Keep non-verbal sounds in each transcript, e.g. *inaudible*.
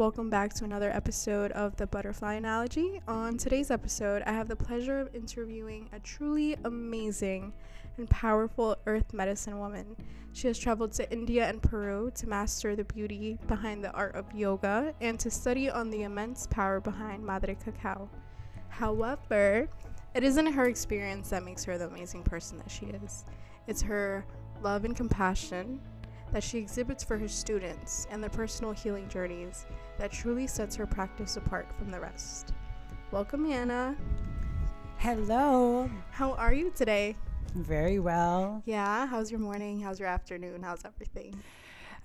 Welcome back to another episode of the Butterfly Analogy. On today's episode, I have the pleasure of interviewing a truly amazing and powerful earth medicine woman. She has traveled to India and Peru to master the beauty behind the art of yoga and to study on the immense power behind Madre Cacao. However, it isn't her experience that makes her the amazing person that she is. It's her love and compassion that she exhibits for her students and their personal healing journeys that truly sets her practice apart from the rest. Welcome, Anna. Hello. How are you today? Very well. Yeah, how's your morning? How's your afternoon? How's everything?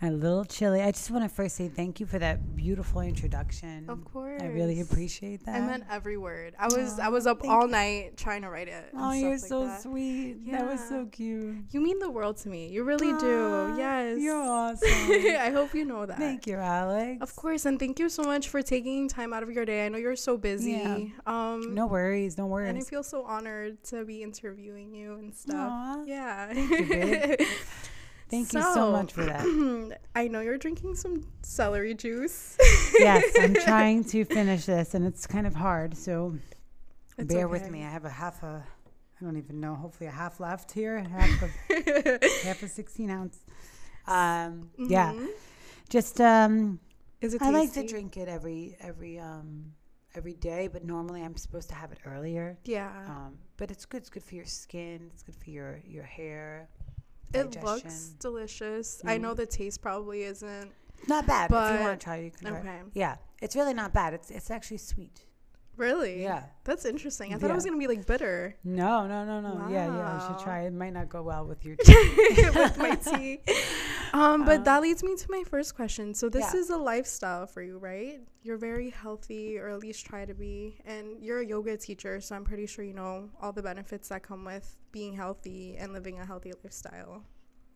A little chilly. I just want to first say thank you for that beautiful introduction. Of course. I really appreciate that. I meant every word. I was I was up all you. night trying to write it. oh, you're like so that. sweet. That was so cute. You mean the world to me. You really do. Yes. You're awesome. *laughs* I hope you know that. thank you, Alex. Of course, and thank you so much for taking time out of your day. I know you're so busy. Yeah. Um No worries. No worries. and I feel so honored to be interviewing you and stuff. Aw, Yeah. you, babe. *laughs* Thank you so much for that. *clears throat* I know you're drinking some celery juice. yes, I'm *laughs* trying to finish this, and it's kind of hard. So It's bear with me. I have a half a. I don't even know. Hopefully, a half left here. Half of half a 16 ounce. Um, yeah. Mhm. Just um, Is it I like to drink it every every um every day, but normally I'm supposed to have it earlier. Yeah. Um, but it's good. It's good for your skin. It's good for your your hair. it digestion. looks delicious. I Mhm. know the taste probably isn't. not bad. But if you want to try, it, you can try. it. Okay. Yeah, it's really not bad. It's it's actually sweet. Really? Yeah. That's interesting. I thought it was going to be like bitter No, no, no, no. Yeah, yeah. You should try. it. It might not go well with your. *laughs* with my tea. *laughs* Um, but Um, that leads me to my first question. So this Yeah. is a lifestyle for you, right? You're very healthy, or at least try to be, and you're a yoga teacher, so I'm pretty sure you know all the benefits that come with being healthy and living a healthy lifestyle.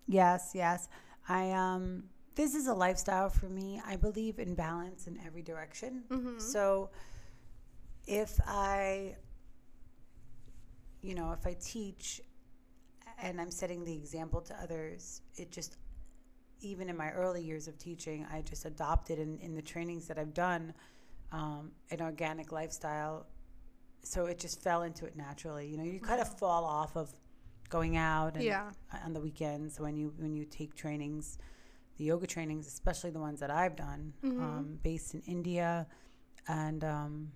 Yes, yes. I um this is a lifestyle for me. I believe in balance in every direction. Mm-hmm. So if I you know, if I teach and I'm setting the example to others, it just even in my early years of teaching, I just adopted in, in the trainings that I've done um, an organic lifestyle. So it just fell into it naturally. You know, you kind of fall off of going out and Yeah. on the weekends when you when you take trainings, the yoga trainings, especially the ones that I've done, Mhm. um, based in India, and um,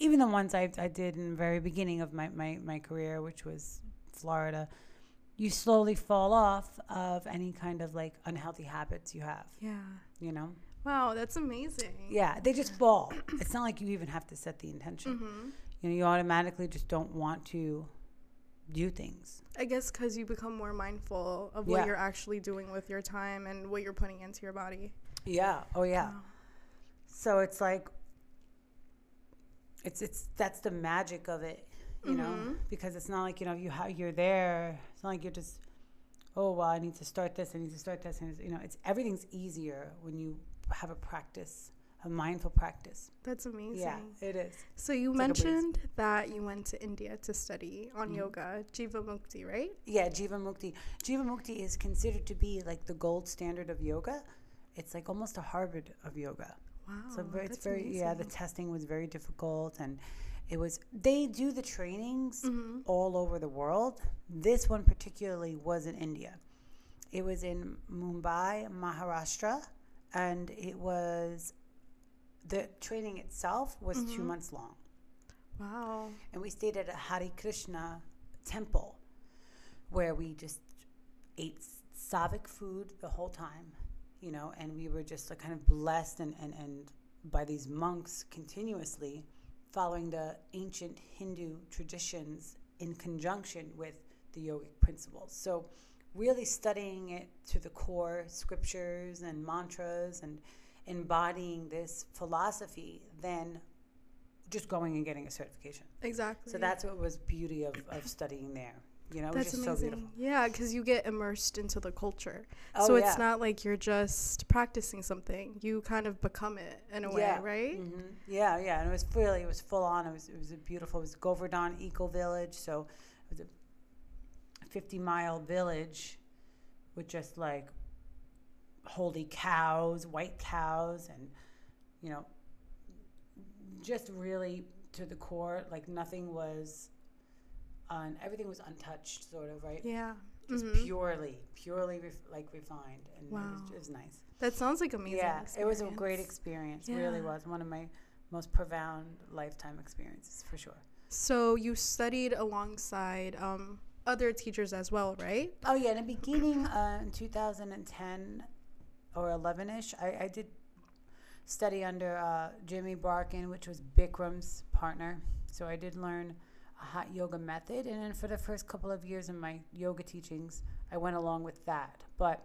even the ones I, I did in the very beginning of my, my, my career, which was Florida, you slowly fall off of any kind of like unhealthy habits you have, Yeah. you know? Wow, that's amazing. Yeah, they just fall. it's not like you even have to set the intention. Mm-hmm. You know, you automatically just don't want to do things. I guess because you become more mindful of what Yeah. you're actually doing with your time and what you're putting into your body. Yeah. Oh, yeah. Wow. So it's like it's it's that's the magic of it, you know, Mhm. because it's not like you know you ha- you're there. It's not like you're just oh well I need to start this. I need to start this. And you know, it's everything's easier when you have a practice, a mindful practice. That's amazing. Yeah, it is. So you It's like mentioned that you went to India to study on Mhm. yoga, Jiva Mukti, right? Yeah, Jiva Mukti. Jiva Mukti is considered to be like the gold standard of yoga. It's like almost a Harvard of yoga. Wow. So it's very yeah. The testing was very difficult, and it was they do the trainings Mhm. all over the world. This one particularly was in India. It was in Mumbai, Maharashtra, and it was the training itself was two Mhm. months long, Wow. and we stayed at a Hare Krishna temple where we just ate sattvic food the whole time, you know, and we were just like kind of blessed and, and, and by these monks continuously following the ancient Hindu traditions in conjunction with the yogic principles. So, really studying it to the core scriptures and mantras and embodying this philosophy, then just going and getting a certification. Exactly. So that's what was beauty of, of studying there. You know, it that's was just so amazing. beautiful. yeah, because you get immersed into the culture. Oh, so yeah. it's not like you're just practicing something. You kind of become it in a way, Yeah. right? hmm Yeah, yeah, and it was really, it was full on. It was, it was a beautiful. It was Govardhan Eco Village, so it was a fifty mile village with just like holy cows, white cows, and you know, just really to the core. Like nothing was on. Everything was untouched, sort of, right? Yeah. Just Mhm. purely, purely ref, like refined, and it, was, it was nice. That sounds like amazing. yeah, it was a great experience. experience. Really was one of my most profound lifetime experiences for sure. So you studied alongside um, other teachers as well, right? Oh yeah, in the beginning, uh, in 2010 or 11ish, I, I did study under uh, Jimmy Barkan, which was Bikram's partner. So I did learn a hot yoga method, and then for the first couple of years in my yoga teachings, I went along with that. But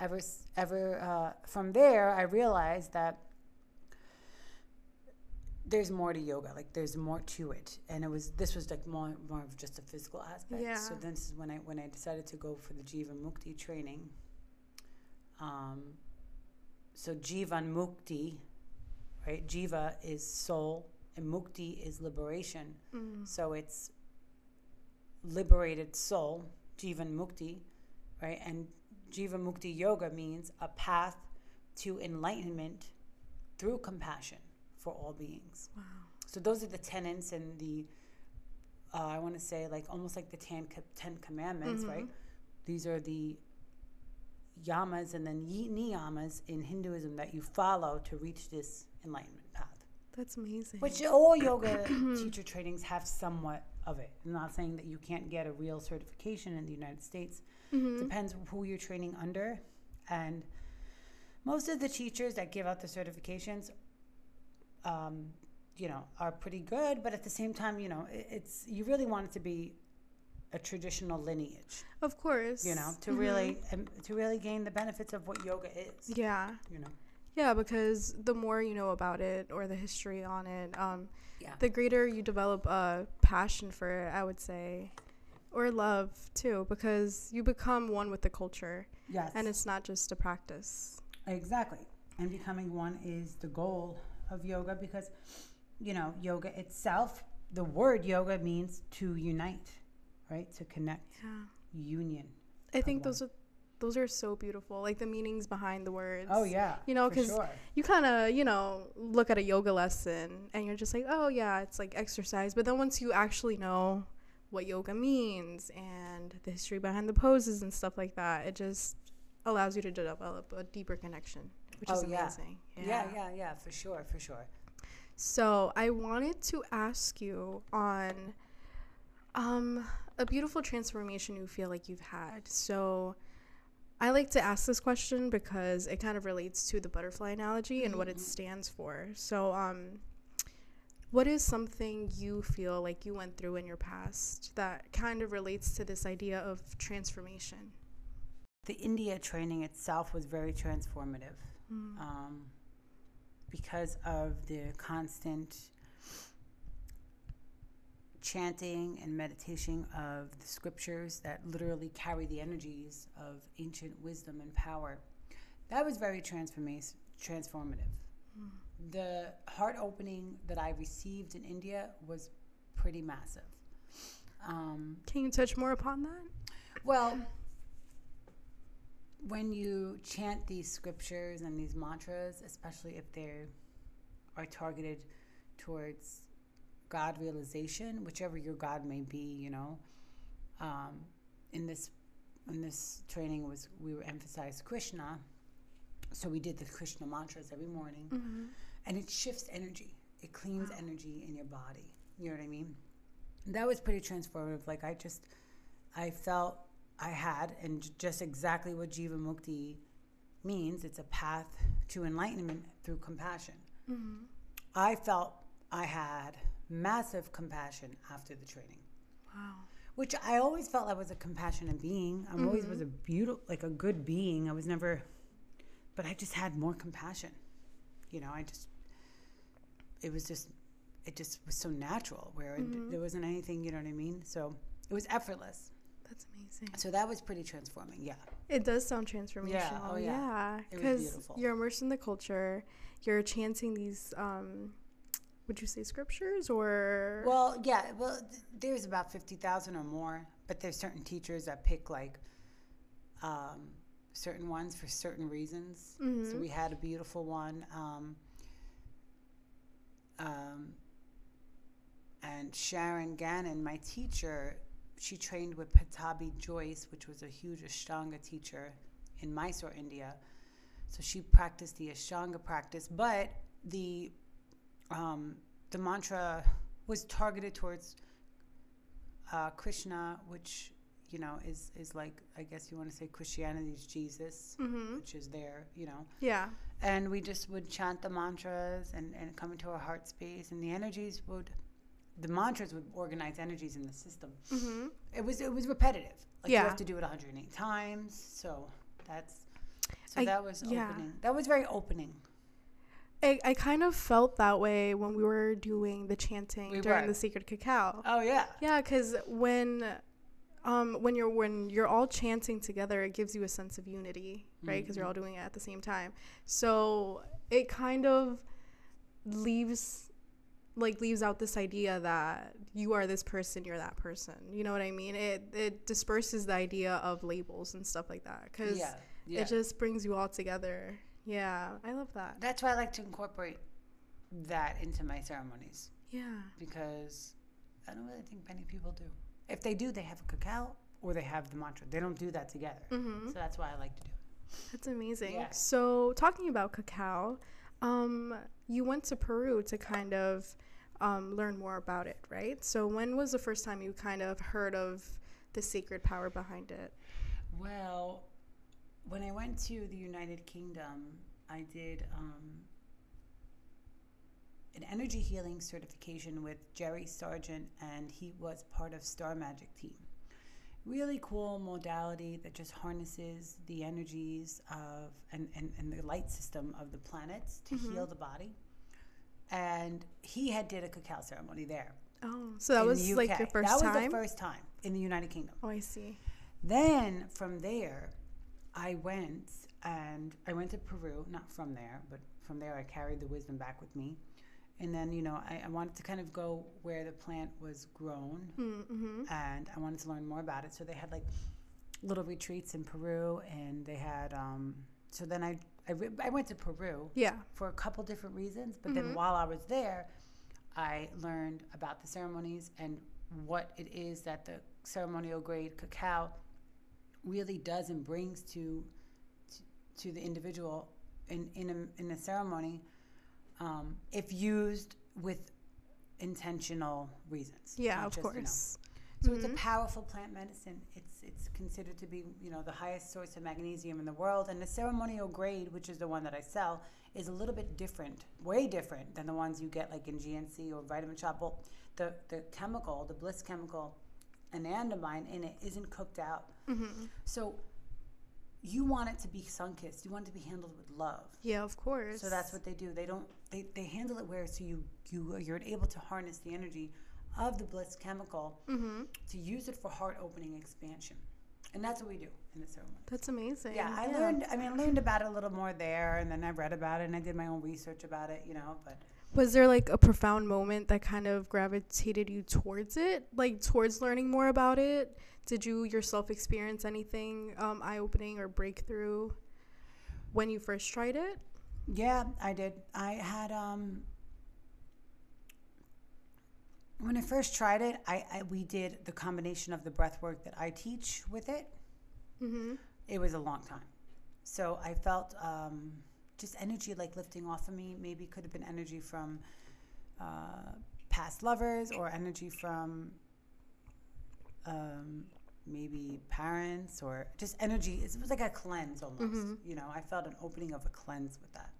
ever ever uh, from there, I realized that there's more to yoga like there's more to it and it was this was like more more of just a physical aspect Yeah. so this is when i when i decided to go for the jiva mukti training um so jivan mukti right jiva is soul and mukti is liberation Mm. so it's liberated soul jivan mukti right and jiva mukti yoga means a path to enlightenment through compassion for all beings Wow. so those are the tenets and the uh, I want to say like almost like the ten, ten commandments, Mhm. right? These are the yamas and then niyamas in Hinduism that you follow to reach this enlightenment. That's amazing. Which all yoga *clears throat* teacher trainings have somewhat of it. I'm not saying that you can't get a real certification in the United States. Mhm. Depends who you're training under, and most of the teachers that give out the certifications, um, you know, are pretty good. But at the same time, you know, it, it's you really want it to be a traditional lineage, Of course. you know, to Mhm. really um, to really gain the benefits of what yoga is. Yeah. You know. Yeah, because the more you know about it or the history on it, um, Yeah. the greater you develop a passion for it, I would say, or love too, because you become one with the culture Yes. and it's not just a practice. Exactly. And becoming one is the goal of yoga because, you know, yoga itself, the word yoga means to unite, right? To connect, Yeah. union. I think one. those are those are so beautiful, like the meanings behind the words. Oh, yeah. You know, because sure. you kind of, you know, look at a yoga lesson and you're just like, oh, yeah, it's like exercise. But then once you actually know what yoga means and the history behind the poses and stuff like that, it just allows you to develop a deeper connection, which is Oh, yeah. amazing. Yeah, yeah, yeah, for sure, for sure. So I wanted to ask you on um, a beautiful transformation you feel like you've had. So I like to ask this question because it kind of relates to the butterfly analogy and what it Mhm. stands for. So um, what is something you feel like you went through in your past that kind of relates to this idea of transformation? The India training itself was very transformative Mm. um, because of the constant chanting and meditation of the scriptures that literally carry the energies of ancient wisdom and power. That was very transformative. Mm. The heart opening that I received in India was pretty massive. Um, Can you touch more upon that? well, when you chant these scriptures and these mantras, especially if they are targeted towards God realization, whichever your God may be, you know, um, in this in this training was we were emphasized Krishna, so we did the Krishna mantras every morning, Mm-hmm. and it shifts energy. It cleans energy in your body. You know what I mean? That was pretty transformative. Like I just, I felt I had, and j- just exactly what Jiva Mukti means. It's a path to enlightenment through compassion. Mm-hmm. I felt I had massive compassion after the training, Wow. which I always felt I was a compassionate being. I always Mhm. was a beautiful, like a good being. I was never, but I just had more compassion. You know, I just, it was just, it just was so natural where it, Mhm. there wasn't anything, you know what I mean? So it was effortless. That's amazing. So that was pretty transforming. Yeah. It does sound transformational. oh yeah. Because beautiful. you're immersed in the culture. You're chanting these, um, would you say scriptures or? Well, yeah. Well, th- there's about fifty thousand or more, but there's certain teachers that pick like um, certain ones for certain reasons. So Mhm. we had a beautiful one. Um, um, and Sharon Gannon, my teacher, she trained with Pattabhi Jois, which was a huge Ashtanga teacher in Mysore, India. So she practiced the Ashtanga practice, but the um, the mantra was targeted towards uh, Krishna, which you know is is like I guess you want to say Christianity's Jesus, Mhm. which is there, you know. Yeah. And we just would chant the mantras and, and come into our heart space, and the energies would, the mantras would organize energies in the system. Mhm. It was it was repetitive. Like Yeah. you have to do it 108 times. So that's so I- that was yeah. opening. That was very opening. I, I kind of felt that way when we were doing the chanting We during were. the sacred cacao. Oh yeah. Yeah, because when, um, when you're when you're all chanting together, it gives you a sense of unity, right? Because you're all doing it at the same time. So it kind of leaves, like, leaves out this idea that you are this person, you're that person. You know what I mean? It it disperses the idea of labels and stuff like that. Because Yeah. Yeah. it just brings you all together. Yeah, I love that. that's why I like to incorporate that into my ceremonies Yeah. because I don't really think many people do. If they do, they have a cacao or they have the mantra. They don't do that together. Mm-hmm. So that's why I like to do it. That's amazing. Yeah. So, talking about cacao, um, you went to Peru to kind of um, learn more about it, right? So, when was the first time you kind of heard of the sacred power behind it? Well, when I went to the United Kingdom, I did um, an energy healing certification with Jerry Sargeant, and he was part of Star Magic team. Really cool modality that just harnesses the energies of and, and, and the light system of the planets to heal the body. And he had did a cacao ceremony there. Oh, so that was like your first time. that time? was the first time in the United Kingdom. oh, I see. Then from there, I went and I went to Peru. Not from there, but from there I carried the wisdom back with me. And then you know I, I wanted to kind of go where the plant was grown, Mm-hmm. and I wanted to learn more about it. So they had like little retreats in Peru, and they had. Um, so then I I, re- I went to Peru Yeah. for a couple different reasons. But Mhm. then while I was there, I learned about the ceremonies and what it is that the ceremonial grade cacao really does and brings to to, to the individual in in a, in a ceremony um, if used with intentional reasons. Yeah, of just, you know. course. So it's a Mhm. powerful plant medicine. It's it's considered to be you know the highest source of magnesium in the world, and the ceremonial grade, which is the one that I sell, is a little bit different, way different than the ones you get like in GNC or Vitamin Shoppe. Well, the the chemical, the bliss chemical, anandamide in it isn't cooked out, Mm-hmm. so you want it to be sun-kissed. You want it to be handled with love. Yeah, of course. So that's what they do. They don't they, they handle it where so you you you're able to harness the energy of the bliss chemical Mm-hmm. to use it for heart opening expansion. And that's what we do in the ceremony. That's amazing. Yeah, I learned I mean I learned about it a little more there and then I read about it and I did my own research about it, you know, but Was there like a profound moment that kind of gravitated you towards it, like towards learning more about it? Did you yourself experience anything um, eye opening or breakthrough when you first tried it? yeah, I did. I had um when I first tried it, I, I we did the combination of the breath work that I teach with it. Mm-hmm. It was a long time. So I felt um, just energy like lifting off of me. Maybe could have been energy from uh, past lovers or energy from um, maybe parents or just energy. It was like a cleanse almost. Mhm. You know, I felt an opening of a cleanse with that.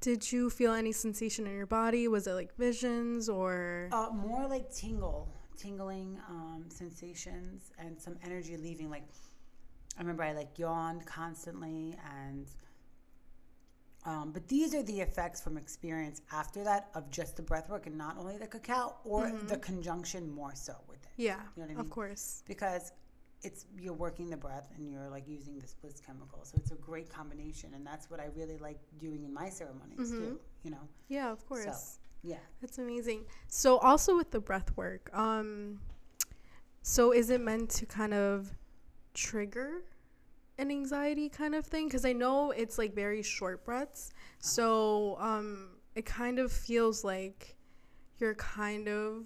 Did you feel any sensation in your body? Was it like visions or? Uh, more like tingle, tingling um, sensations and some energy leaving. Like I remember I like yawned constantly and. Um, but these are the effects from experience after that of just the breath work and not only the cacao or Mhm. the conjunction more so with it yeah, you know what I of course. because it's you're working the breath and you're like using this bliss chemical so it's a great combination and that's what I really like doing in my ceremonies Mhm. too you know Yeah, of course. yeah That's amazing. So also with the breath work, um, so is it meant to kind of trigger an anxiety kind of thing because I know it's like very short breaths. So um, it kind of feels like you're kind of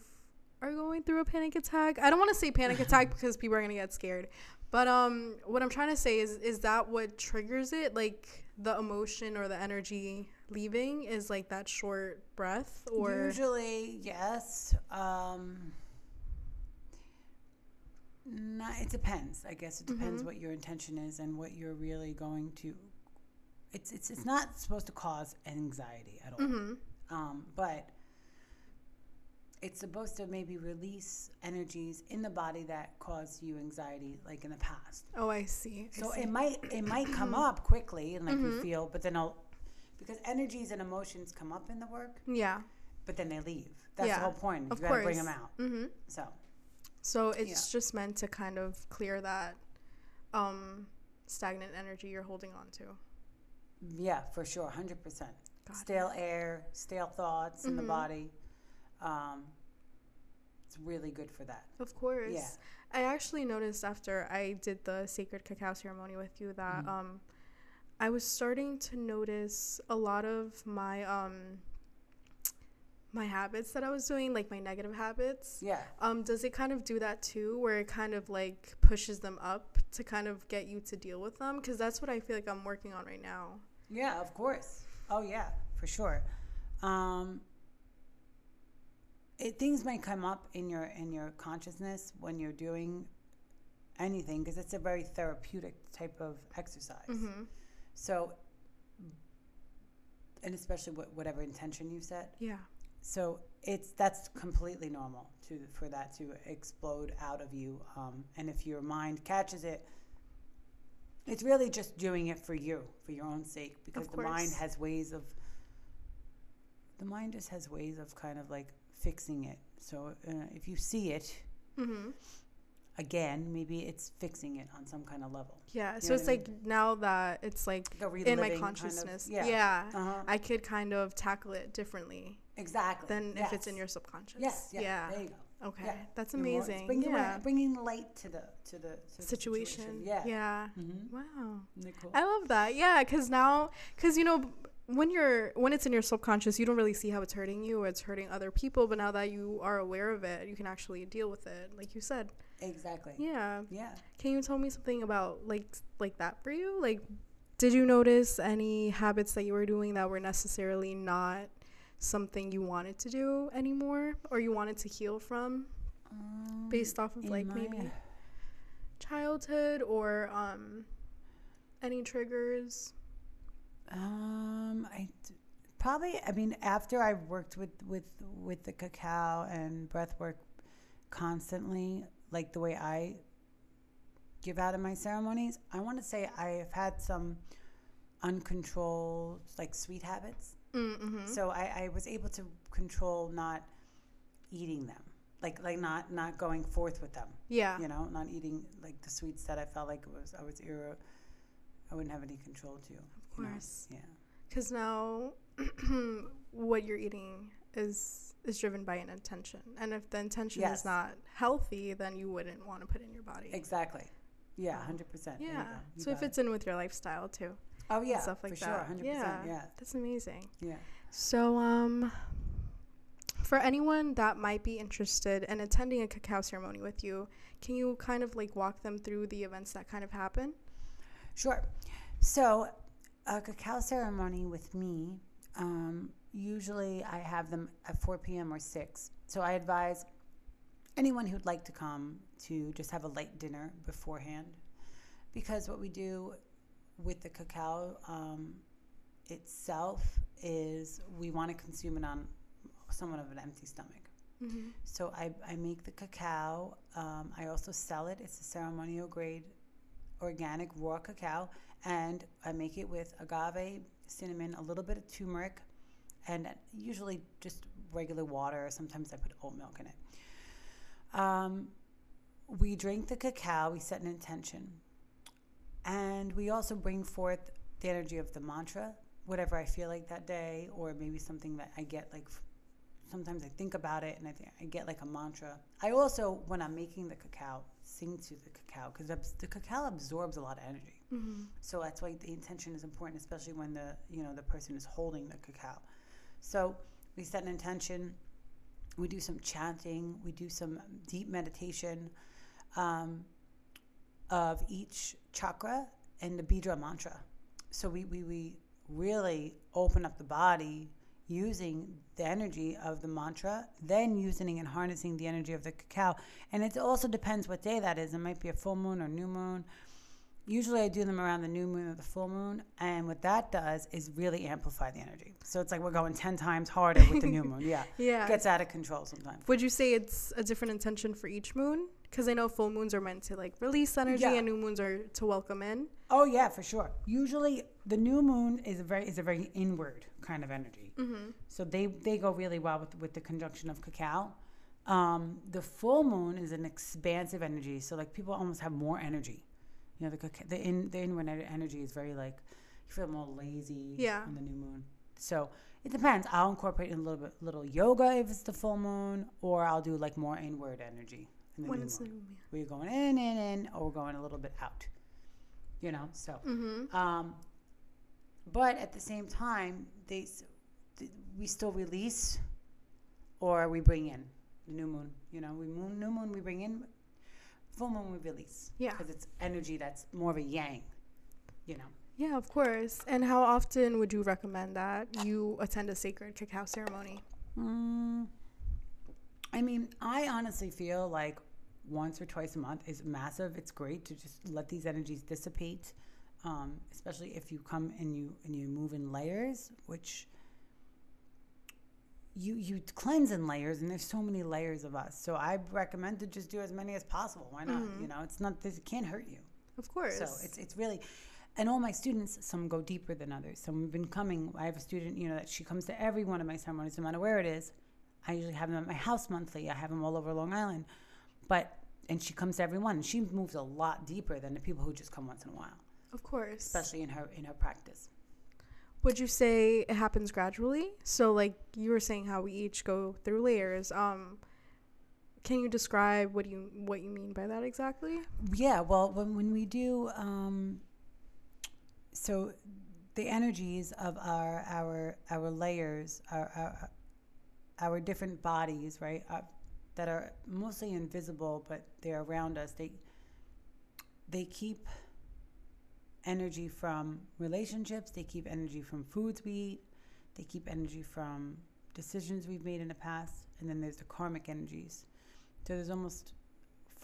are going through a panic attack. I don't want to say panic *laughs* attack because people are gonna get scared, but um, what I'm trying to say is, is that what triggers it? Like the emotion or the energy leaving is like that short breath, or Usually, yes. Um, not, it depends. I guess it depends Mhm. what your intention is and what you're really going to. It's it's it's not supposed to cause anxiety at all. hmm Um, but it's supposed to maybe release energies in the body that caused you anxiety, like in the past. oh, I see. I So see. it might it might come *clears throat* up quickly and like you Mhm. feel, but then I'll because energies and emotions come up in the work, yeah, but then they leave. That's Yeah, the whole point. of you gotta bring them out. hmm So So it's Yeah. just meant to kind of clear that um, stagnant energy you're holding on to. yeah, for sure, hundred percent. Got it. Stale air, stale thoughts in the Mhm. body. Um, it's really good for that. Of course. Yeah. I actually noticed after I did the sacred cacao ceremony with you that Mhm. um I was starting to notice a lot of my um my habits that I was doing, like my negative habits. Yeah. Um, does it kind of do that too, where it kind of like pushes them up to kind of get you to deal with them? Because that's what I feel like I'm working on right now. Yeah, of course. Oh yeah, for sure. Um, it, things may come up in your in your consciousness when you're doing anything because it's a very therapeutic type of exercise. Mm-hmm. So, and especially what, whatever intention you set. Yeah. So it's that's completely normal to for that to explode out of you. Um, and if your mind catches it, it's really just doing it for you, for your own sake, because the mind has ways of. The mind just has ways of kind of like fixing it. So uh, if you see it Mm-hmm. again, maybe it's fixing it on some kind of level. Yeah. You so it's like now that it's like in my reliving kind of- consciousness. yeah. yeah. Uh-huh. I could kind of tackle it differently Exactly. than if it's in your subconscious. Yes. Yeah. Yeah. There you go. Okay. Yeah. That's more- amazing. Bringing, yeah. light, bringing light to the to the, to the situation. Yeah. Yeah. Mm-hmm. Wow. Cool? I love that. Yeah, cuz now cuz you know when you're when it's in your subconscious, you don't really see how it's hurting you or it's hurting other people, but now that you are aware of it, you can actually deal with it like you said. exactly. Yeah. Yeah. Can you tell me something about like like that for you? Like did you notice any habits that you were doing that were necessarily not something you wanted to do anymore or you wanted to heal from Um, based off of like maybe childhood or um any triggers? Um, I d- probably. I mean, after I worked with with with the cacao and breath work constantly, like the way I give out in my ceremonies, I want to say I have had some uncontrolled like sweet habits. Mm-hmm. So I, I was able to control not eating them, like like not not going forth with them. yeah. You know, not eating like the sweets that I felt like it was I was ir- I wouldn't have any control to. Of you know? course. Yeah. Because now *clears throat* what you're eating is is driven by an intention, and if the intention Yes. is not healthy, then you wouldn't want to put in your body. Exactly. Yeah, hundred percent. yeah. So it fits in with your lifestyle too. Oh yeah, stuff like for that. sure, hundred Yeah. Yeah, That's amazing. yeah. So um, for anyone that might be interested in attending a cacao ceremony with you, can you kind of like walk them through the events that kind of happen? Sure. So, a cacao ceremony with me, um, usually I have them at 4 p.m. or 6. So, I advise anyone who'd like to come to just have a light dinner beforehand. Because what we do with the cacao um, itself is we want to consume it on somewhat of an empty stomach. Mm-hmm. So I, I make the cacao. Um, I also sell it. It's a ceremonial grade organic raw cacao. And I make it with agave, cinnamon, a little bit of turmeric, and usually just regular water. Sometimes I put oat milk in it. Um, we drink the cacao, we set an intention. And we also bring forth the energy of the mantra, whatever I feel like that day, or maybe something that I get like sometimes I think about it and I think I get like a mantra. I also, when I'm making the cacao, sing to the cacao because the cacao absorbs a lot of energy. Mm-hmm. So that's why the intention is important, especially when the you know the person is holding the cacao. So we set an intention. We do some chanting. We do some deep meditation um, of each chakra and the Bija mantra. So we, we, we really open up the body using the energy of the mantra, then using and harnessing the energy of the cacao. And it also depends what day that is. It might be a full moon or new moon. Usually I do them around the new moon or the full moon. And what that does is really amplify the energy. So it's like we're going 10 times harder with the new moon. *laughs* Yeah. Yeah. It Gets out of control sometimes. Would you say it's a different intention for each moon? Because I know full moons are meant to like release energy Yeah. and new moons are to welcome in. Oh yeah, for sure. Usually the new moon is a very is a very inward kind of energy. Mm-hmm. So they they go really well with with the conjunction of cacao. Um, the full moon is an expansive energy, so like people almost have more energy. You know, the caca- the in the inward ener- energy is very like you feel more lazy Yeah. on the new moon. So it depends. I'll incorporate in a little bit little yoga if it's the full moon, or I'll do like more inward energy in the When new it's the moon. Where you're going in, in, in, or we're going a little bit out. You know, so. Mm-hmm. Um, but at the same time, they we still release, or we bring in the new moon. You know, we moon new moon we bring in, full moon we release. Yeah. because it's energy that's more of a yang. You know, Yeah, of course. And how often would you recommend that you attend a sacred cacao ceremony? mm, I mean, I honestly feel like once or twice a month is massive. It's great to just let these energies dissipate, um, especially if you come and you and you move in layers, which you you cleanse in layers, and there's so many layers of us. So I recommend to just do as many as possible. Why not? Mhm. You know, it's not this it can't hurt you. Of course. So it's it's really, and all my students, some go deeper than others. Some have been coming. I have a student, you know, that she comes to every one of my ceremonies, no matter where it is. I usually have them at my house monthly. I have them all over Long Island, but and she comes to everyone. She moves a lot deeper than the people who just come once in a while, of course. especially in her in her practice. Would you say it happens gradually? So like you were saying how we each go through layers. Um can you describe what you what you mean by that exactly? Yeah, well, when, when we do, um, so the energies of our our our layers, our our, our different bodies, right, uh, that are mostly invisible, but they're around us. They they keep energy from relationships. They keep energy from foods we eat. They keep energy from decisions we've made in the past, and then there's the karmic energies. So there's almost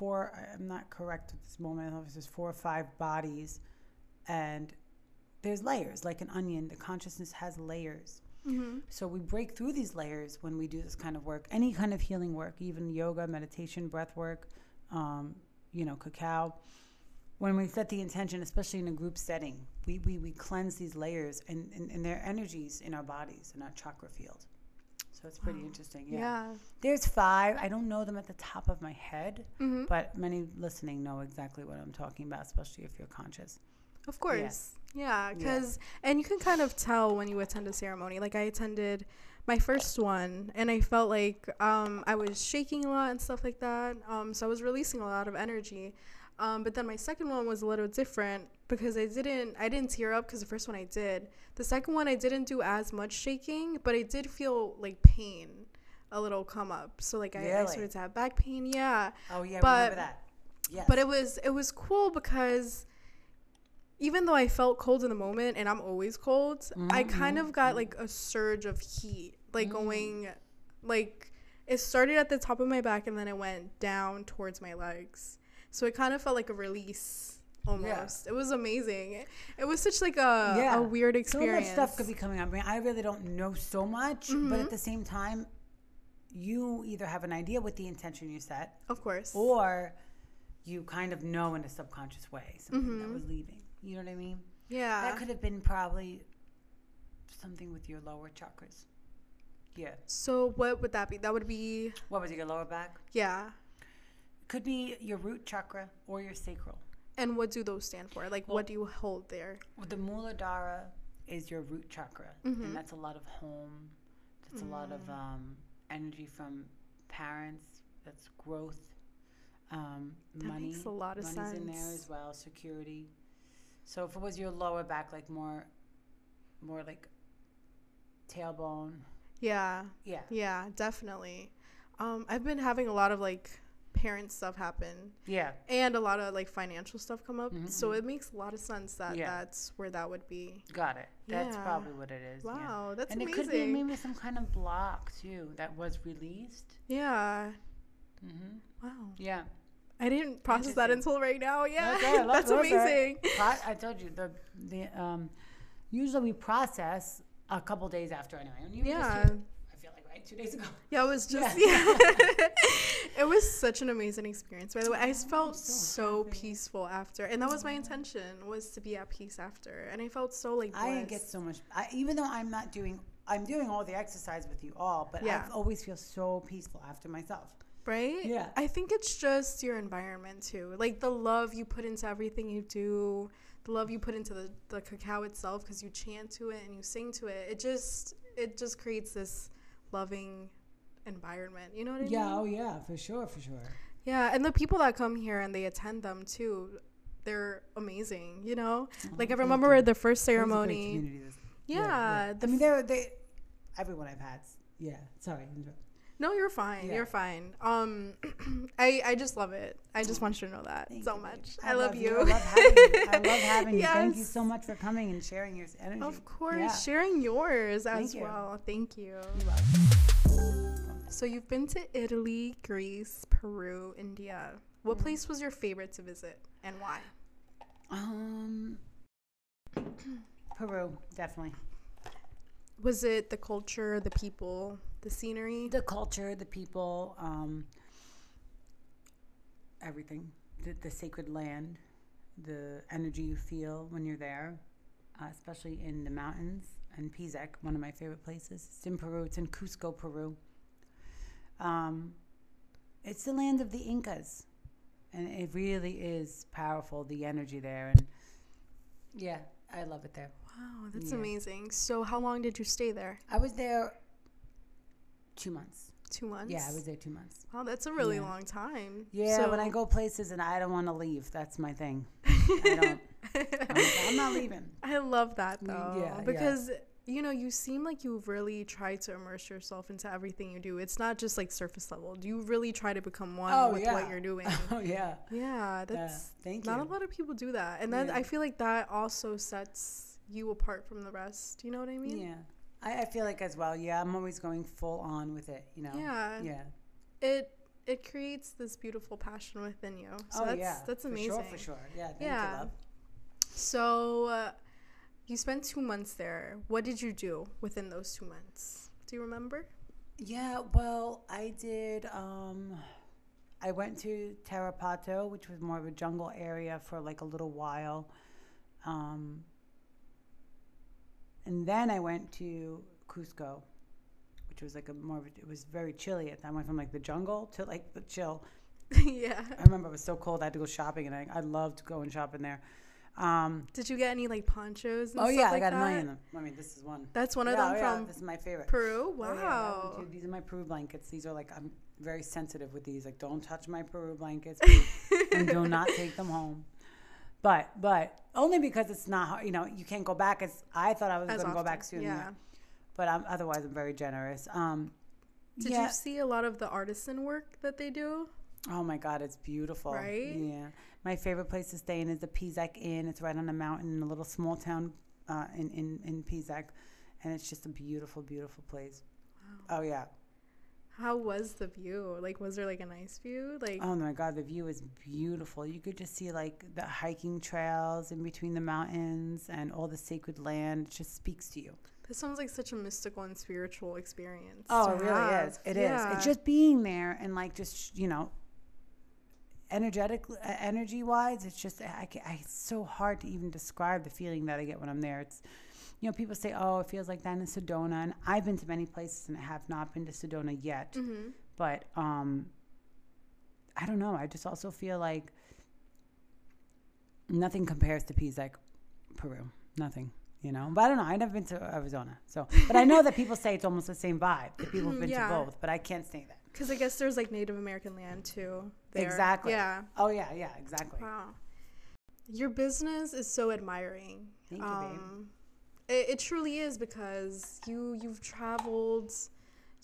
four i'm not correct at this moment i don't know if there's four or five bodies and there's layers like an onion the consciousness has layers Mm-hmm. so we break through these layers when we do this kind of work any kind of healing work even yoga meditation breath work um, you know cacao when we set the intention especially in a group setting we, we, we cleanse these layers and, and, and their energies in our bodies in our chakra field so it's pretty Wow. interesting Yeah. yeah there's five i don't know them at the top of my head Mm-hmm. but many listening know exactly what I'm talking about, especially if you're conscious. Of course. Yeah, because and you can kind of tell when you attend a ceremony. Like I attended my first one and I felt like um, I was shaking a lot and stuff like that. Um, so I was releasing a lot of energy. Um, but then my second one was a little different because I didn't I didn't tear up because the first one I did. The second one I didn't do as much shaking, but I did feel like pain a little come up. So like I, I started to have back pain. Yeah. Oh yeah, But- remember that. Yes. But it was it was cool because even though I felt cold in the moment and I'm always cold, I kind of got like a surge of heat, like Mm. going like it started at the top of my back and then it went down towards my legs. So it kind of felt like a release almost. It was amazing. It, it was such like a, Yeah. a weird so experience. much stuff could be coming up. I mean, I really don't know so much, but Mm-hmm. at the same time, you either have an idea what the intention you set, of course. or you kind of know in a subconscious way something that Mhm. was leaving. You know what I mean? yeah. That could have been probably something with your lower chakras. Yeah. so what would that be? That would be What was it, your lower back? yeah. Could be your root chakra or your sacral. And what do those stand for? Like Well- what do you hold there? Well, the Muladhara is your root chakra, Mhm. and that's a lot of home. That's a lot of Mm. um, energy from parents. That's growth. Um, That money. makes a lot of money's in there as well. Security. So if it was your lower back, like more, more like tailbone. Yeah. Yeah. Yeah, definitely. Um, I've been having a lot of like parent stuff happen Yeah. and a lot of like financial stuff come up. Mhm, So mhm. it makes a lot of sense that Yeah. that's where that would be. Got it. That's Yeah. probably what it is. yeah. Wow, that's and amazing. it could be maybe some kind of block too that was released. yeah. Mm-hmm. Wow. Yeah. I didn't process that until right now. Yeah. Okay, that's *laughs* amazing. I told you the the um, usually we process a couple days after anyway. And you Yeah. here, I feel like right two days ago. Yeah, it was just Yeah. yeah. *laughs* *laughs* it was such an amazing experience. By the way, I felt so so peaceful after, and that was my intention was to be at peace after, and I felt so like blessed. I get so much. I, even though I'm not doing, I'm doing all the exercise with you all, but Yeah. I always feel so peaceful after myself. Right? Yeah. I think it's just your environment too, like the love you put into everything you do, the love you put into the the cacao itself, because you chant to it and you sing to it. It just it just creates this loving environment. You know what I Yeah. Oh mean? Yeah, oh yeah. For sure. For sure. Yeah, and the people that come here and they attend them too, they're amazing. You know, oh, like I remember you. the first It a great ceremony. community, this- Yeah, I mean, they're they. Everyone I've had. Yeah. Sorry. No, you're fine. Yeah. You're fine. Um, *clears throat* I I just love it. I just want you to know that Thank so you, much. I, love you. I love having you. I love *laughs* having you. Thank you so much for coming and sharing your energy. Of course, Yeah. sharing yours Thank as you. well. Thank you. So you've been to Italy, Greece, Peru, India. What Mm. place was your favorite to visit and why? Um, *clears throat* Peru, definitely. Was it the culture, the people, the scenery? The culture, the people, um, everything. The, the sacred land, the energy you feel when you're there, uh, especially in the mountains and Pisac, one of my favorite places. It's in Peru. It's in Cusco, Peru. Um, it's the land of the Incas, and it really is powerful. The energy there, and yeah, I love it there. Wow, that's Yeah. amazing. So how long did you stay there? I was there two months. Two months. Yeah, I was there two months. Wow, that's a really Yeah. long time. Yeah, so when I go places and I don't want to leave, that's my thing. *laughs* I don't. I'm, not leaving. I love that Mm, though. yeah, yeah. because you know, you seem like you've really tried to immerse yourself into everything you do. It's not just like surface level. Do You really try to become one Oh, with yeah. what you're doing. *laughs* Oh yeah. yeah, Yeah, that's thank you. not a lot of people do that. And then Yeah. I feel like that also sets you apart from the rest. You know what I mean? Yeah, I, I feel like as well. Yeah, I'm always going full on with it. You know. Yeah. Yeah. It it creates this beautiful passion within you. So oh that's yeah. that's amazing. For sure. For sure. Yeah. Thank Yeah. You, love. So, uh, you spent two months there. What did you do within those two months? Do you remember? Yeah. Well, I did. Um, I went to Tarapoto, which was more of a jungle area, for like a little while. Um, and then I went to Cusco, which was like a more of it was very chilly at that. I went from like the jungle to like the chill. *laughs* yeah. I remember it was so cold. I had to go shopping, and I, I loved going shopping there. Um, Did you get any like ponchos? And oh yeah, like I got that? a million of them. I mean, this is one. That's one of Yeah, them oh, yeah, this is my favorite. Peru. Oh, yeah, Wow. These are my Peru blankets. These are like I'm very sensitive with these. Like, don't touch my Peru blankets, *laughs* and do not take them home. But but only because it's not hard- you know you can't go back as I thought I was going to go back soon. Yeah. But I'm, otherwise I'm very generous. Um, Did yeah. you see a lot of the artisan work that they do? Oh my God, it's beautiful. Right? Yeah. My favorite place to stay in is the Pisac Inn. It's right on a mountain in a little small town uh, in, in, in Pisac. And it's just a beautiful, beautiful place. Oh, yeah. How was the view? Like, was there like a nice view? Like, Oh my God, the view is beautiful. You could just see like the hiking trails in between the mountains and all the sacred land. It just speaks to you. this sounds like such a mystical and spiritual experience. Oh, it really have. is. It is. Yeah. It's just being there and like just you know, energetic, uh, energy wise. It's just I, I, it's so hard to even describe the feeling that I get when I'm there. It's you know people say oh it feels like that in Sedona and I've been to many places and I have not been to Sedona yet. Mhm. But um, I don't know. I just also feel like nothing compares to Pisac, Peru. Nothing. You know, but I don't know. I've never been to Arizona, so but I know that people say it's almost the same vibe. That people have been Yeah. to both, but I can't say that. Because I guess there's like Native American land too. there. Exactly. Yeah. Oh yeah, yeah, exactly. Wow. Your business is so admiring. Thank you, babe. It, it truly is because you you've traveled,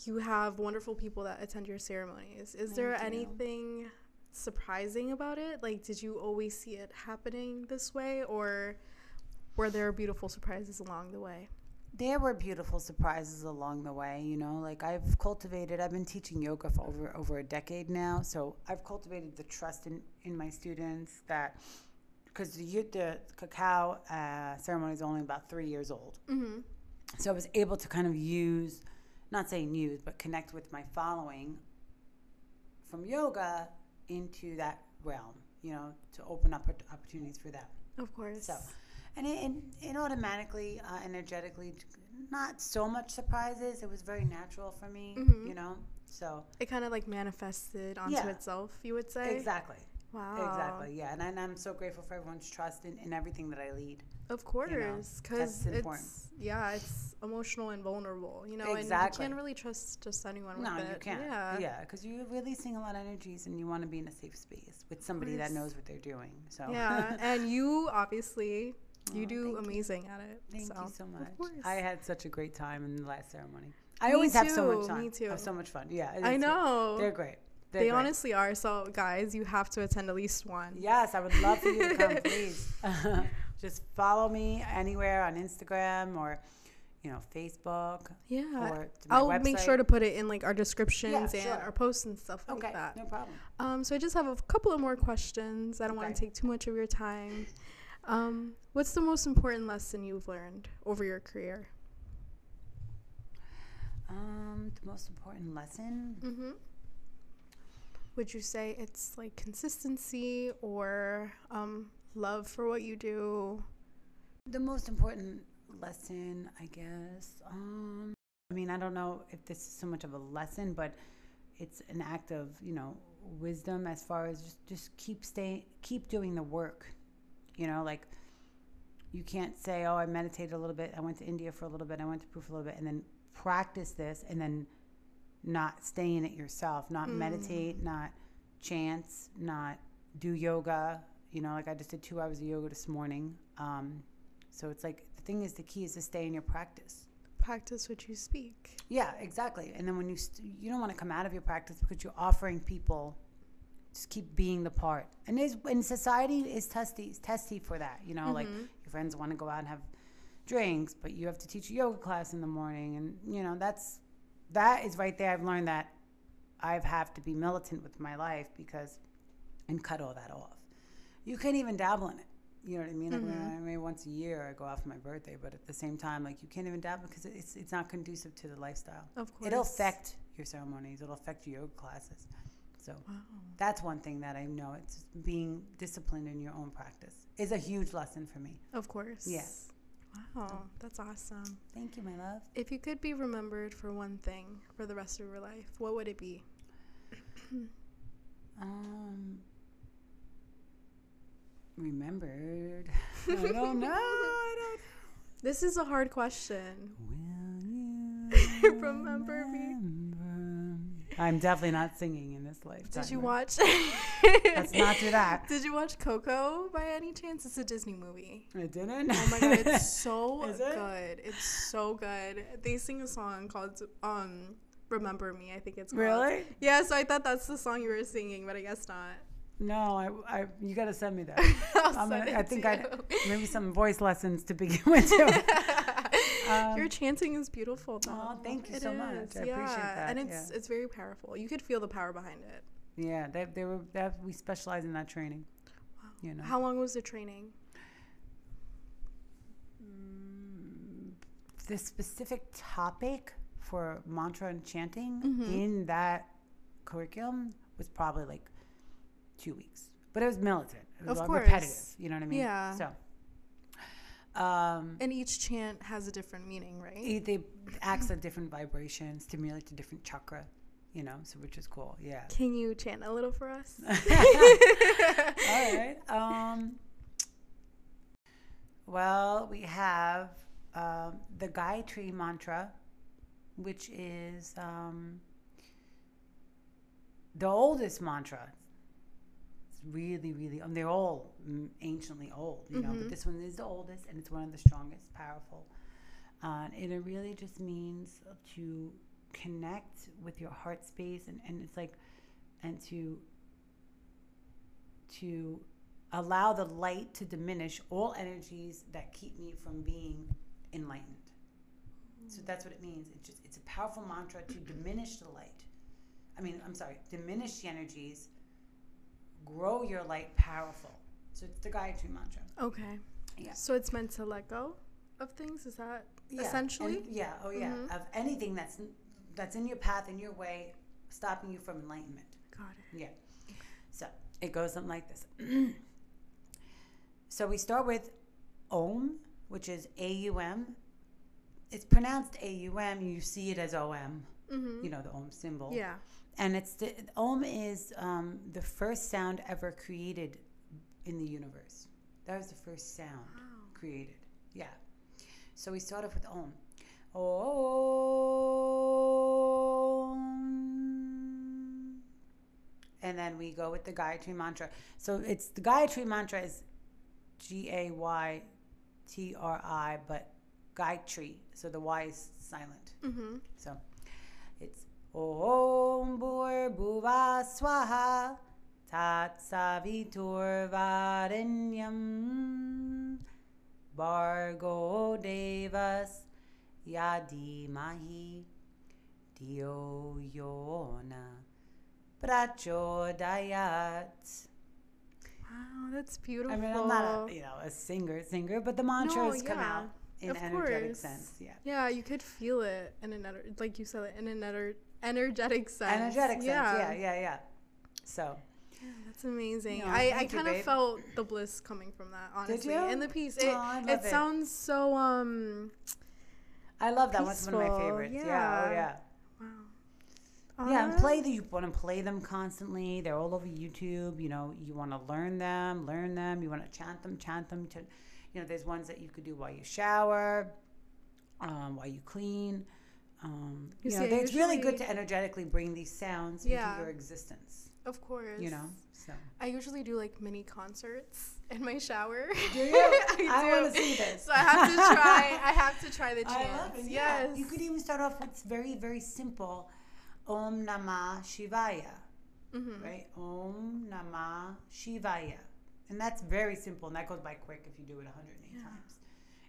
you have wonderful people that attend your ceremonies. Is there anything surprising about it? Like, did you always see it happening this way, or were there beautiful surprises along the way? There were beautiful surprises along the way, you know. Like I've cultivated, I've been teaching yoga for over over a decade now, so I've cultivated the trust in in my students that because the, the cacao uh, ceremony is only about three years old, Mm-hmm. so I was able to kind of use, not saying use, but connect with my following from yoga into that realm, you know, to open up opportunities for them. Of course. So, and it, and it automatically, uh, energetically, not so much surprises. It was very natural for me, Mhm. you know. So it kind of like manifested onto Yeah. itself. You would say. exactly, Wow. exactly, yeah. And, and I'm so grateful for everyone's trust in, in everything that I lead. Of course, because that's important. it's yeah, it's emotional and vulnerable, you know, Exactly. and you can't really trust just anyone no, you it. can't. Yeah, Yeah, because you're releasing a lot of energies, and you want to be in a safe space with somebody that knows what they're doing. So yeah, *laughs* and you obviously you Oh, do thank you. amazing at it. Thank so, you so much. I had such a great time in the last ceremony. I Me always have so much fun. me too. I have so much fun. Yeah, I know They're great. They're they great. honestly are. So, guys, you have to attend at least one. Yes, I would love for you to come, *laughs* please. *laughs* Just follow me anywhere on Instagram or, you know, Facebook Yeah, I'll website. make sure to put it in like our descriptions and sure. our posts and stuff like Okay, that. no problem. Um, so I just have a couple of more questions. I don't want to take too much of your time. Um, what's the most important lesson you've learned over your career? Um, the most important lesson. Mm-hmm. Would you say it's like consistency or um, love for what you do? The most important lesson, I guess. Um, I mean, I don't know if this is so much of a lesson, but it's an act of, you know, wisdom as far as just, just keep stay keep doing the work. You know, like you can't say, "Oh, I meditated a little bit. I went to India for a little bit. I went to Peru for a little bit," and then practice this, and then not stay in it yourself. Not Mm. meditate. Not chants. Not do yoga. You know, like I just did two hours of yoga this morning. Um, so it's like the thing is, the key is to stay in your practice. Practice what you speak. Yeah, exactly. And then when you st- you don't want to come out of your practice because you're offering people just keep being the part. And there's and society is testy testy for that. You know, like Mhm. your friends want to go out and have drinks, but you have to teach a yoga class in the morning, and you know that's that is right there. I've learned that I've have to be militant with my life because and cut all that off. You can't even dabble in it. You know what I mean? Like, I mean. Mm-hmm. I mean, once a year I go out for my birthday, but at the same time, like you can't even dabble because it's it's not conducive to the lifestyle. Of course. It'll affect your ceremonies. It'll affect your yoga classes. So Wow. that's one thing that I know. It's being disciplined in your own practice is a huge lesson for me. Of course. Yes. Wow, that's awesome. Thank you, my love. If you could be remembered for one thing for the rest of your life, what would it be? *clears throat* Um, remembered. *laughs* *laughs* I don't know. I don't. This is a hard question. Will *laughs* you Remember me? I'm definitely not singing in this life. Did you watch? Let's not do that. *laughs* Did you watch Coco by any chance? It's a Disney movie. I didn't. Oh my *laughs* god, it's so it? good. It's so good. They sing a song called um Remember Me, I think it's called. really? Yeah, so I thought that's the song you were singing, but I guess not. No, I, I, you gotta send me that. *laughs* I'll I'm send gonna, I think I maybe some voice lessons to begin with too. Um, Your chanting is beautiful. Though. Aw, thank you It so much. is, I appreciate that, And it's yeah. it's very powerful. You could feel the power behind it. yeah, they, they were that we specialize in that training. Wow. You know. How long was the training? Mm, the specific topic for mantra and chanting Mhm. in that curriculum was probably like two weeks, but it was militant. It was Of all repetitive. You know what I mean? Yeah. So, um, And each chant has a different meaning, right? it, they acts a different vibration, stimulates a different chakra. You know, so which is cool. Yeah. Can you chant a little for us? *laughs* All right. Um, well, we have um, the Gayatri mantra, which is um, the oldest mantra. Really, really, um, they're all mm, anciently old, you know, but Mhm. this one is the oldest and it's one of the strongest, powerful. Uh, and it really just means to connect with your heart space and, and it's like, and to, to allow the light to diminish all energies that keep me from being enlightened. So that's what it means. It's just it's a powerful mantra to diminish the light. I mean, I'm sorry, diminish the energies, grow your light powerful. So it's the Gayatri mantra. Okay. Yeah. So it's meant to let go of things. Is that Yeah, essentially? and- yeah, oh yeah, Mhm. of anything that's that's in your path in your way, stopping you from enlightenment. Got it. Yeah. So it goes something like this. *clears throat* so we start with Om, which is A U M. It's pronounced A U M. You see it as O M. Mm-hmm. You know the Om symbol. Yeah. And it's the Om is um, the first sound ever created in the universe. That was the first sound Wow. created. Yeah. So we start off with Om. Om. And then we go with the Gayatri mantra. So it's the Gayatri mantra is G A Y T R I, but Gayatri. So the Y is silent. Mm-hmm. So Om Bhur Bhuva Swaha Tat Savitur Varenyam Bhargo Devasya Dhimahi Dhiyo Yona Prachodayat. Wow, that's beautiful. I mean, I'm not a, you know a singer singer, but the mantras No, come out in Of energetic course. sense. Yeah. Yeah, you could feel it in an ener- like you said in an ener- energetic sense. Energetic sense. Yeah, yeah, yeah. So Yeah, that's amazing. No, I, I kind of felt the bliss coming from that, honestly. you? In the piece. It, love it it. sounds so um I love that. One's one of my favorites. Yeah. yeah. Oh yeah. wow. Yeah, and Uh, play the you want to play them constantly. They're all over YouTube. You know, you want to learn them, learn them. You want to chant them, chant them. To, you know, there's ones that you could do while you shower, um, while you clean. Um, You know, it's really good to energetically bring these sounds Yeah. into your existence. Of course. You know, so I usually do like mini concerts *laughs* in my shower. Do you? *laughs* I, I do. wanna see this. So I have to try. I have to try the chants. *laughs* I love it. Yeah. Yes. You could even start off with very, very simple, Om Namah Shivaya. Mhm. right? Om Namah Shivaya. And that's very simple, and that goes by quick if you do it 108 Yeah. times.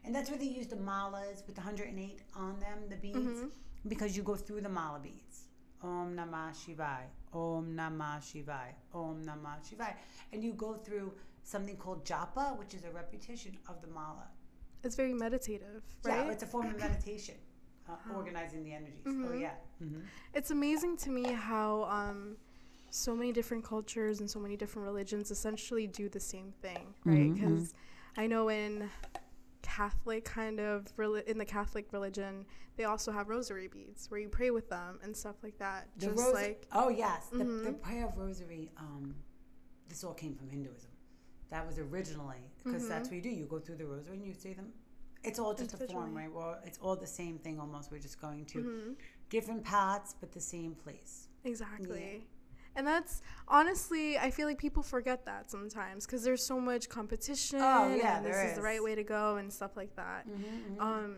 And that's where they use the malas with the 108 on them, the beads, Mhm. because you go through the mala beads. Om Namah Shivaya, Om Namah Shivaya, Om Namah Shivaya. And you go through something called japa, which is a repetition of the mala. It's very meditative, right? Yeah, it's a form of *clears throat* meditation, uh, Wow. organizing the energies. Oh, Mhm. yeah. hmm It's amazing to me how um, so many different cultures and so many different religions essentially do the same thing, right? Because I know in Catholic kind of in the Catholic religion, they also have rosary beads where you pray with them and stuff like that. The Just rose- like oh yes, the, the prayer of rosary. Um, this all came from Hinduism. That was originally because that's Mhm. what you do. You go through the rosary and you say them. It's all just a form, right? Well, it's all the same thing almost. We're just going to mhm, different paths, but the same place. exactly. And that's honestly, I feel like people forget that sometimes because there's so much competition. Oh, yeah, and this there is the right way to go and stuff like that. Mm-hmm, Um,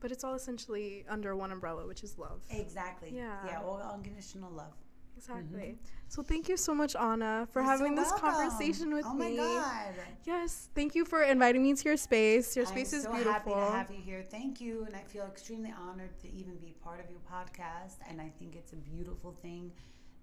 but it's all essentially under one umbrella, which is love. exactly. yeah. Yeah. All unconditional love. Exactly. So thank you so much, Anna, for Mm-hmm. You're so having this welcome. conversation with me. oh me. my god. Yes, thank you for inviting me to your space. Your space I'm is so beautiful. happy to have you here. Thank you, and I feel extremely honored to even be part of your podcast. And I think it's a beautiful thing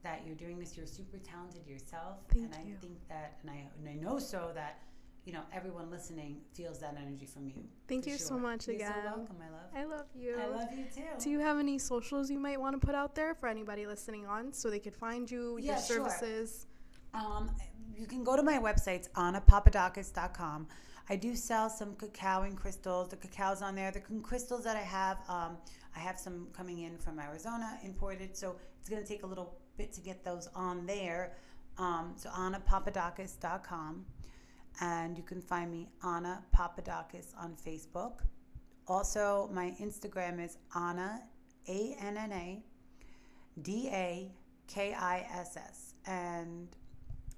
that you're doing this. You're super talented yourself, Thank and you. I think that, and I, and I know so that you know everyone listening feels that energy from you. Thank you so much You're again. so welcome, my love. I love you. I love you too. Do you have any socials you might want to put out there for anybody listening on so they could find you, your Yeah, sure. services? Um, you can go to my website, it's annapapadakis.com. I do sell some cacao and crystals. The cacao's on there. The crystals that I have, um, I have some coming in from Arizona, imported. So it's going to take a little bit to get those on there. Um, so annapapadakis.com. And you can find me, Anna Papadakis, on Facebook. also, my Instagram is Anna, A N N A D A K I S S. And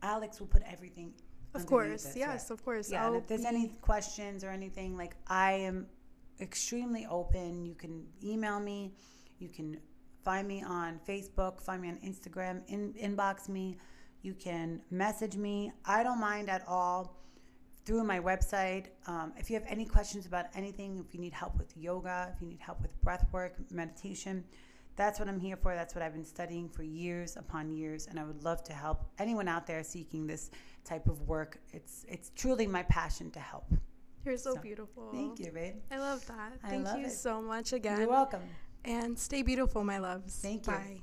Alex will put everything. Of course, this, yes, yeah. of course. Yeah, and if there's be- any questions or anything, like I am extremely open. You can email me. You can find me on Facebook, find me on Instagram, in, inbox me. You can message me. I don't mind at all through my website. Um, if you have any questions about anything, if you need help with yoga, if you need help with breath work, meditation, that's what I'm here for. That's what I've been studying for years upon years, and I would love to help anyone out there seeking this type of work. It's it's truly my passion to help. You're so, So, beautiful. Thank you, babe. I love that. I Thank love you it. so much again. You're welcome. And stay beautiful, my loves. Thank you. Bye.